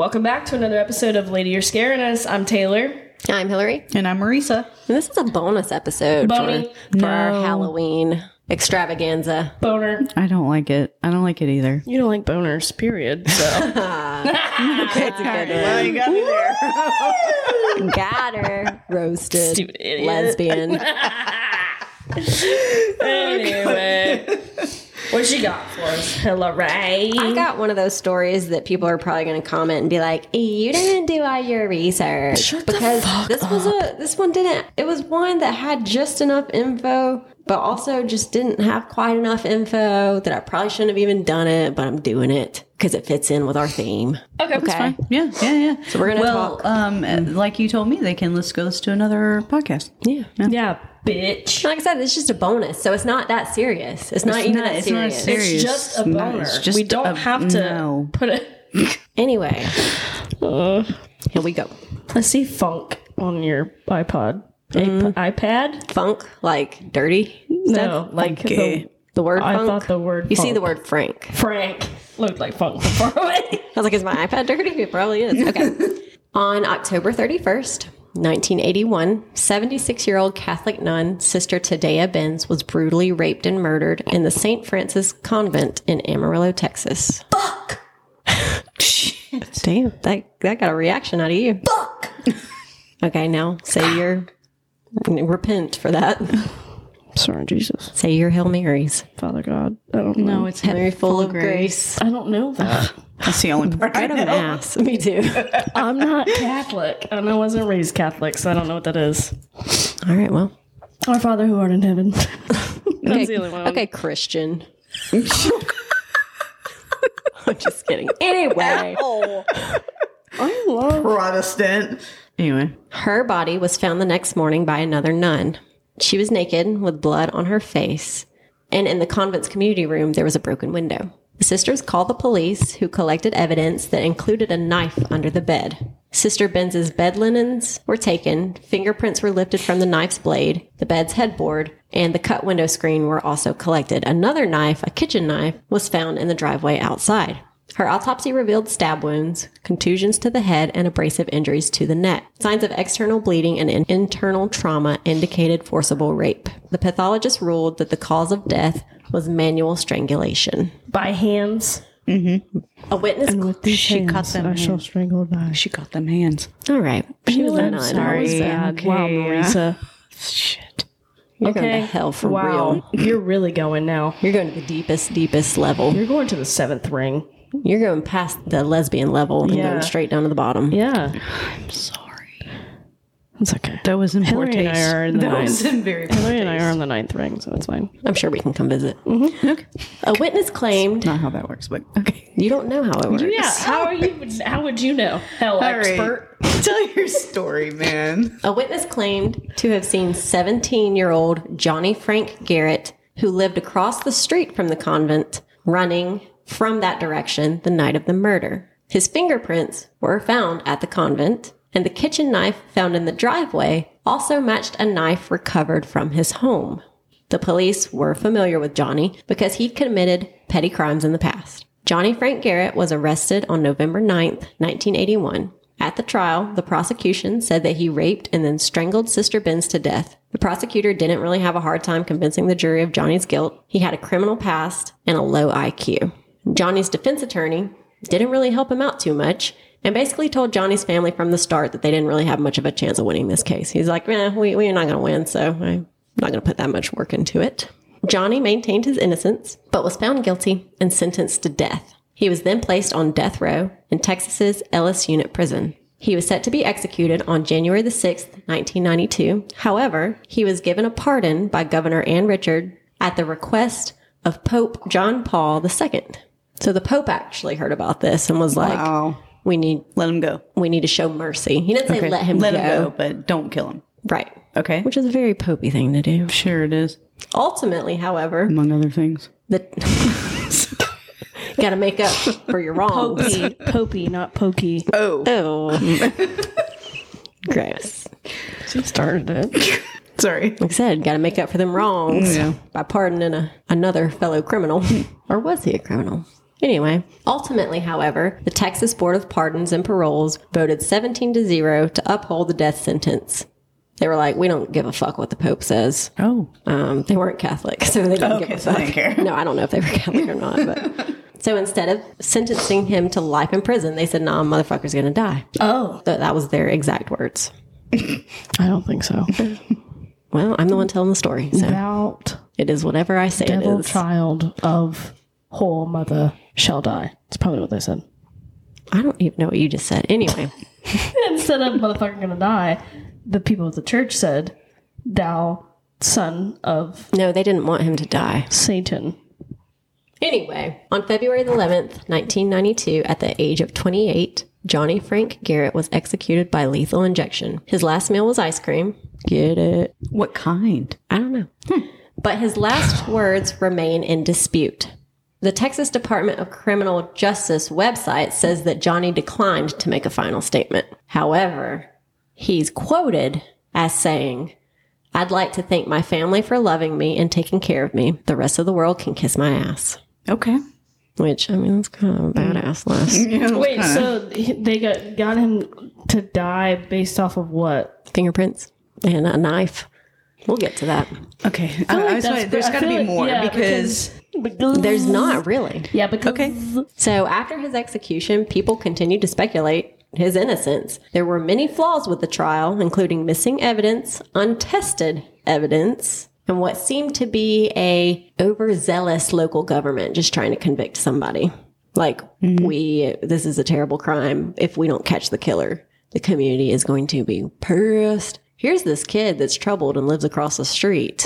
Welcome back to another episode of Lady You're Scaring Us. I'm Taylor. I'm Hillary. And I'm Marisa. And this is a bonus episode Boney. for, for our Halloween extravaganza. Boner. I don't like it. I don't like it either. You don't like boners, period. So That's a good Well, you got me there. one. Got her. Roasted. Stupid idiot. Lesbian. anyway. What you got for us, Hillary? I got one of those stories that people are probably going to comment and be like, "You didn't do all your research." Shut the because fuck this was a this one didn't. It was one that had just enough info, but also just didn't have quite enough info that I probably shouldn't have even done it. But I'm doing it because it fits in with our theme. okay, Okay. Yeah, yeah, yeah. So we're gonna well, talk. um, like you told me, they can let's go to another podcast. Yeah. Yeah, bitch. Like I said, it's just a bonus, so it's not that serious. It's not even not- that it's not serious. serious. It's just a No, boner. it's just we don't a- have to no. put it. Anyway, here we go. Let's see funk on your iPod. iP- mm-hmm. iPad? Funk, like dirty. No, like Funky. the, The word I funk. thought the word you see the word Frank. Frank looked like funk from far away. I was like, is my iPad dirty? It probably is. Okay. On October 31st, 1981, 76 year old Catholic nun, Sister Tadea Benz, was brutally raped and murdered in the St. Francis Convent in Amarillo, Texas. Fuck. Damn, that, that got a reaction out of you. Fuck. Okay, now say your repent for that. Sorry, Jesus. Say your Hail Marys. Father God. I don't know. No, it's Mary full of grace. I don't know that. That's the only part I Go to know. mass. Me too. I'm not Catholic, and I wasn't raised Catholic, so I don't know what that is. All right, well. Our Father who art in heaven. That's Okay, the only one. okay Christian. I'm just kidding. Anyway, oh. I love. Protestant. Anyway, her body was found the next morning by another nun. She was naked with blood on her face, and in the convent's community room, there was a broken window. The sisters called the police, who collected evidence that included a knife under the bed. Sister Benz's bed linens were taken, fingerprints were lifted from the knife's blade, the bed's headboard, and the cut window screen were also collected. Another knife, a kitchen knife, was found in the driveway outside. Her autopsy revealed stab wounds, contusions to the head, and abrasive injuries to the neck. Signs of external bleeding and in- internal trauma indicated forcible rape. The pathologist ruled that the cause of death was manual strangulation. By hands. Mm-hmm. A witness. she cut them. I shall hands. strangle thy. She cut them hands. All right. She was a I'm sorry. sorry. Okay, Wow, yeah. Marisa. Shit. You're going Okay. to hell for wow. real. You're really going now. You're going to the deepest, deepest level. You're going to the seventh ring. You're going past the lesbian level and Yeah. going straight down to the bottom. Yeah. I'm sorry. It's okay. That was in poor Hillary and I taste. are in the that was ninth. in very poor Hillary and I taste. are on the ninth ring, so it's fine. I'm sure we can come visit. Mm-hmm. Okay. A witness claimed. Not how that works, but okay. You don't know how it works. Yeah. How are you? How would you know? Hell, expert. Tell your story, man. A witness claimed to have seen 17 year old Johnny Frank Garrett, who lived across the street from the convent, running from that direction the night of the murder. His fingerprints were found at the convent, and the kitchen knife found in the driveway also matched a knife recovered from his home. The police were familiar with Johnny because he'd committed petty crimes in the past. Johnny Frank Garrett was arrested on November 9th, 1981. At the trial, the prosecution said that he raped and then strangled Sister Benz to death. The prosecutor didn't really have a hard time convincing the jury of Johnny's guilt. He had a criminal past and a low IQ. Johnny's defense attorney didn't really help him out too much and basically told Johnny's family from the start that they didn't really have much of a chance of winning this case. He's like, eh, we, we're not going to win, so I'm not going to put that much work into it. Johnny maintained his innocence, but was found guilty and sentenced to death. He was then placed on death row in Texas's Ellis Unit Prison. He was set to be executed on January the 6th, 1992. However, he was given a pardon by Governor Ann Richard at the request of Pope John Paul II. So the Pope actually heard about this and was like, Wow. "We need Let him go. we need to show mercy." He didn't say let him Let go. him go, but don't kill him. Right. Okay. Which is a very popey thing to do. Sure it is. Ultimately, however, Among other things. the got to make up for your wrongs. Pokey, pokey, not pokey. Oh. Oh, gross. She started it. Sorry. Like I said, got to make up for them wrongs Yeah. by pardoning a, another fellow criminal. Hmm. or was he a criminal? Anyway, ultimately, however, the Texas Board of Pardons and Paroles voted 17 to 0 to uphold the death sentence. They were like, we don't give a fuck what the Pope says. Oh. Um, they weren't Catholic, so they didn't Okay, give a so fuck. No, I don't know if they were Catholic or not. But so instead of sentencing him to life in prison, they said, "Nah, motherfucker's gonna die." Oh. Th- that was their exact words. I don't think so. Well, I'm the one telling the story, so About it is whatever I say devil it is. child of whore mother shall die. It's probably what they said. I don't even know what you just said. Anyway, Instead of motherfucker gonna die, the people of the church said, Thou son of no, they didn't want him to die. Satan. Anyway, on February the 11th, 1992, at the age of 28, Johnny Frank Garrett was executed by lethal injection. His last meal was ice cream. Get it? What kind? I don't know. Hmm. But his last words remain in dispute. The Texas Department of Criminal Justice website says that Johnny declined to make a final statement. However, he's quoted as saying, I'd like to thank my family for loving me and taking care of me. The rest of the world can kiss my ass. Okay. Which, I mean, that's kind of a badass list. Wait, so they got got him to die based off of what? Fingerprints and a knife. We'll get to that. Okay. I, I was that's like, there's I got to feel be like- more yeah, because, because There's not really. yeah because Okay. So after his execution, people continued to speculate his innocence. There were many flaws with the trial, including missing evidence, untested evidence, and what seemed to be a overzealous local government just trying to convict somebody. Like mm-hmm. we this is a terrible crime. If we don't catch the killer, the community is going to be pissed. Here's this kid that's troubled and lives across the street.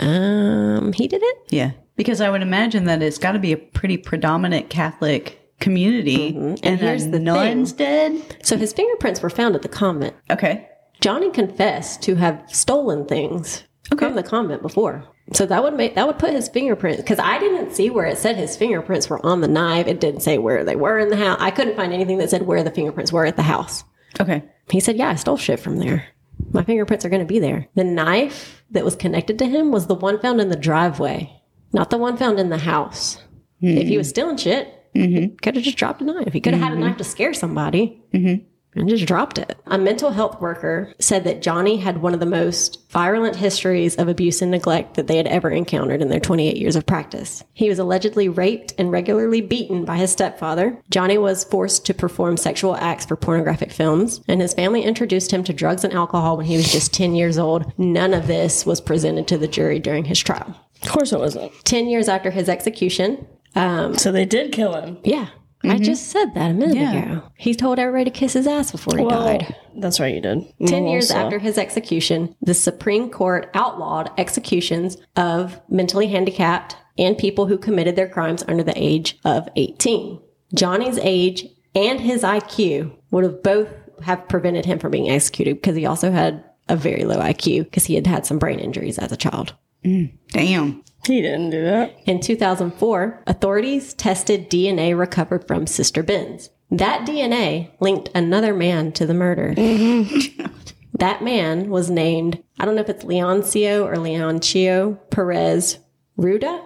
Um, he did it. yeah. Because I would imagine that it's got to be a pretty predominant Catholic community. And, And here's the nun's thing. dead. So his fingerprints were found at the convent. Okay. Johnny confessed to have stolen things from the convent before. So that would make that would put his fingerprints because I didn't see where it said his fingerprints were on the knife. It didn't say where they were in the house. I couldn't find anything that said where the fingerprints were at the house. Okay. He said, "Yeah, I stole shit from there. My fingerprints are going to be there." The knife that was connected to him was the one found in the driveway, not the one found in the house. If he was hmm. stealing shit, mm-hmm. could have just dropped a knife. He could have had a mm-hmm. knife to scare somebody mm-hmm. And just dropped it. A mental health worker said that Johnny had one of the most virulent histories of abuse and neglect that they had ever encountered in their 28 years of practice. He was allegedly raped and regularly beaten by his stepfather. Johnny was forced to perform sexual acts for pornographic films, and his family introduced him to drugs and alcohol when he was just 10 years old. None of this was presented to the jury during his trial. of course it wasn't. 10 years after his execution, um, So they did kill him. yeah. I mm-hmm. just said that a minute Yeah. ago. He told everybody to kiss his ass before he died. That's right, you did. 10 Well, years so- after his execution, the Supreme Court outlawed executions of mentally handicapped and people who committed their crimes under the age of 18. Johnny's age and his IQ would have both have prevented him from being executed because he also had a very low IQ because he had had some brain injuries as a child. Damn. He didn't do that. In 2004, authorities tested DNA recovered from Sister Benz. That DNA linked another man to the murder. Mm-hmm. that man was named, I don't know if it's Leoncio or Leoncio Perez Ruda.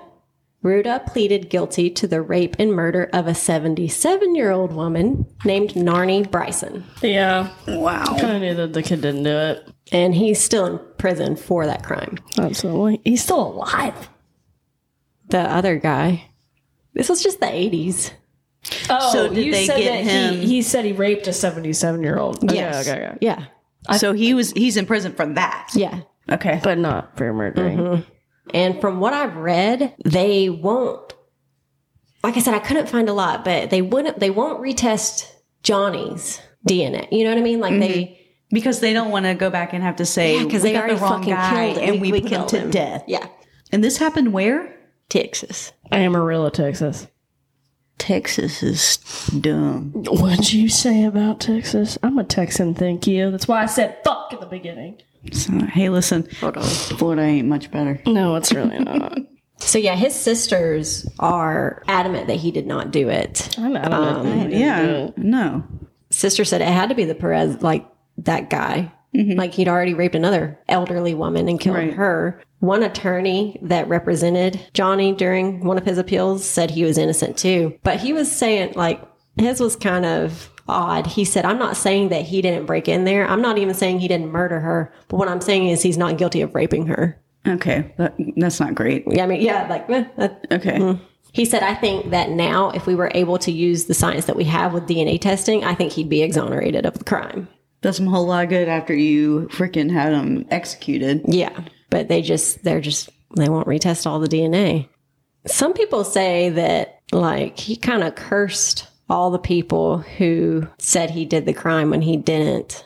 Ruda pleaded guilty to the rape and murder of a 77 year old woman named Narnie Bryson. Yeah. Wow. Kind of knew that the kid didn't do it. And he's still in prison for that crime. Absolutely. He's still alive. The other guy, this was just the 80s. Oh, So did you they said get that him- He, he said he raped a 77 year old. Yes. Okay, okay, okay. Yeah. so he was he's in prison for that. Yeah. Okay. But not for murdering. Mm-hmm. And from what I've read, they won't. Like I said, I couldn't find a lot, but they wouldn't. They won't retest Johnny's DNA. You know what I mean? Like they, mm-hmm. Because they don't want to go back and have to say because we they got already the wrong fucking guy killed and we, put him killed to him. death. Yeah, And this happened where? Texas. Amarillo, Texas. Texas is dumb. What'd you say about Texas? I'm a Texan, thank you. That's why I said fuck in the beginning. So, hey, listen, Hold on. Florida ain't much better. No, it's really not. So yeah, his sisters are adamant that he did not do it. I'm adamant. that he um, didn't do Yeah, it. no. Sister said it had to be the Perez, like that guy. Like he'd already raped another elderly woman and killed Right. her. One attorney that represented Johnny during one of his appeals said he was innocent too. But he was saying, like, his was kind of odd. He said, I'm not saying that he didn't break in there. I'm not even saying he didn't murder her. But what I'm saying is he's not guilty of raping her. Okay, that, that's not great. Yeah, I mean, yeah, like, eh, that, Okay. he said, I think that now, if we were able to use the science that we have with DNA testing, I think he'd be exonerated of the crime. Does him a whole lot of good after you freaking had them executed. Yeah. But they just, they're just, they won't retest all the DNA. Some people say that, like, he kind of cursed all the people who said he did the crime when he didn't.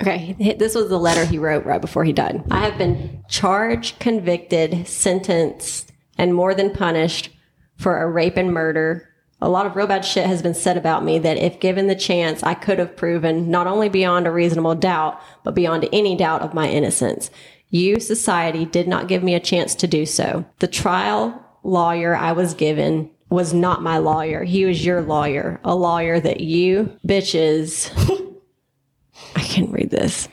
Okay, this was the letter he wrote right before he died. I have been charged, convicted, sentenced, and more than punished for a rape and murder. A lot of real bad shit has been said about me that if given the chance, I could have proven not only beyond a reasonable doubt, but beyond any doubt of my innocence. You, society, did not give me a chance to do so. The trial lawyer I was given was not my lawyer. He was your lawyer, a lawyer that you bitches I can't read this.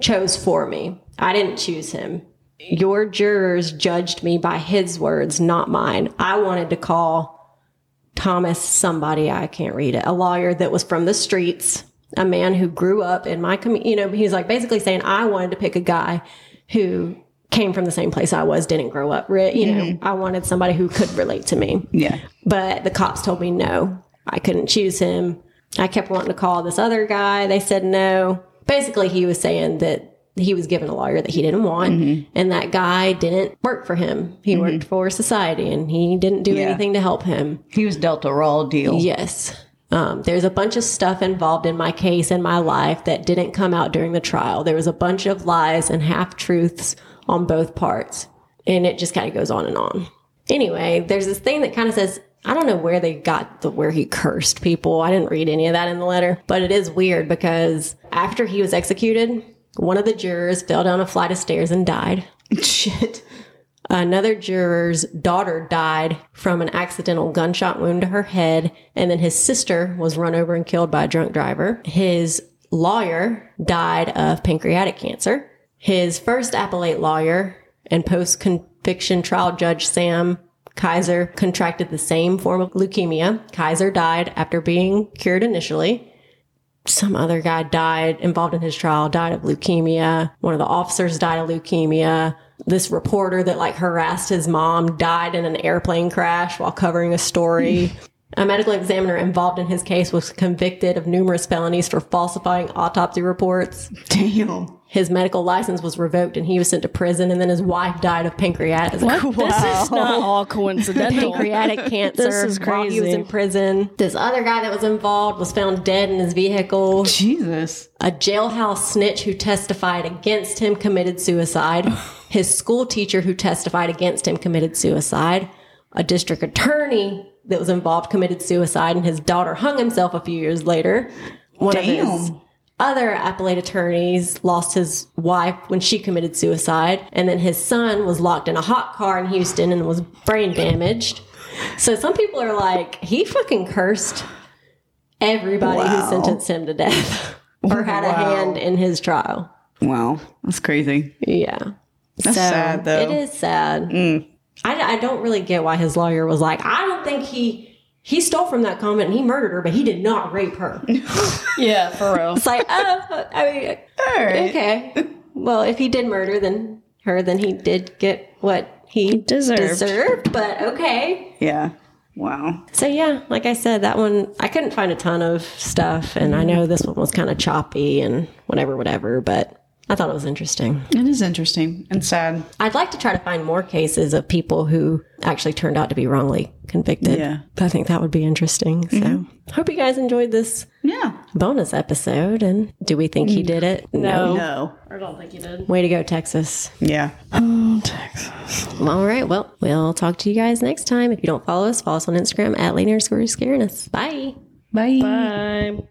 Chose for me. I didn't choose him. Your jurors judged me by his words, not mine. I wanted to call Thomas somebody, I can't read it, a lawyer that was from the streets, a man who grew up in my community. You know, he's like basically saying, I wanted to pick a guy who came from the same place I was, didn't grow up, ri- you know, mm-hmm. I wanted somebody who could relate to me. Yeah. But the cops told me no, I couldn't choose him. I kept wanting to call this other guy. They said no. Basically, he was saying that he was given a lawyer that he didn't want, and that guy didn't work for him. He worked for society, and he didn't do Yeah. anything to help him. He was dealt a raw deal. Yes. Um, there's a bunch of stuff involved in my case and my life that didn't come out during the trial. There was a bunch of lies and half truths on both parts. And it just kind of goes on and on. Anyway, there's this thing that kind of says, I don't know where they got the where he cursed people. I didn't read any of that in the letter, but it is weird because after he was executed, one of the jurors fell down a flight of stairs and died. Shit. Another juror's daughter died from an accidental gunshot wound to her head, and then his sister was run over and killed by a drunk driver. His lawyer died of pancreatic cancer. His first appellate lawyer and post conviction trial judge Sam Kaiser contracted the same form of leukemia. Kaiser died after being cured initially some other guy died involved in his trial died of leukemia. One of the officers died of leukemia. This reporter that like harassed his mom died in an airplane crash while covering a story a medical examiner involved in his case was convicted of numerous felonies for falsifying autopsy reports Damn. his medical license was revoked and he was sent to prison and then his wife died of pancreatic cancer. This is not all coincidental. pancreatic cancer This is while he was in prison this other guy that was involved was found dead in his vehicle Jesus. a jailhouse snitch who testified against him committed suicide. His school teacher who testified against him committed suicide. A district attorney that was involved committed suicide, and his daughter hung himself a few years later. One of his other appellate attorneys lost his wife when she committed suicide, and then his son was locked in a hot car in Houston and was brain damaged. So some people are like, he fucking cursed everybody Wow. who sentenced him to death or had a hand in his trial. Wow. That's crazy. Yeah. That's sad, though. It is sad. Mm. I, I don't really get why his lawyer was like, I don't think he he stole from that comment and he murdered her, but he did not rape her. Yeah, for real. It's like, oh, I mean, right. okay. Well, if he did murder then her, then he did get what he deserved. deserved. But okay. Yeah. Wow. So yeah, like I said, that one I couldn't find a ton of stuff, and I know this one was kind of choppy and whatever, whatever. But I thought it was interesting. It is interesting and sad. I'd like to try to find more cases of people who actually turned out to be wrongly convicted. Yeah. I think that would be interesting. So, hope you guys enjoyed this Yeah. bonus episode. And do we think he mm. did it? No. No. I don't think he did. Way to go, Texas. Yeah. Oh, Texas. All right. Well, we'll talk to you guys next time. If you don't follow us, follow us on Instagram at late underscore scariness. Bye. Bye. Bye.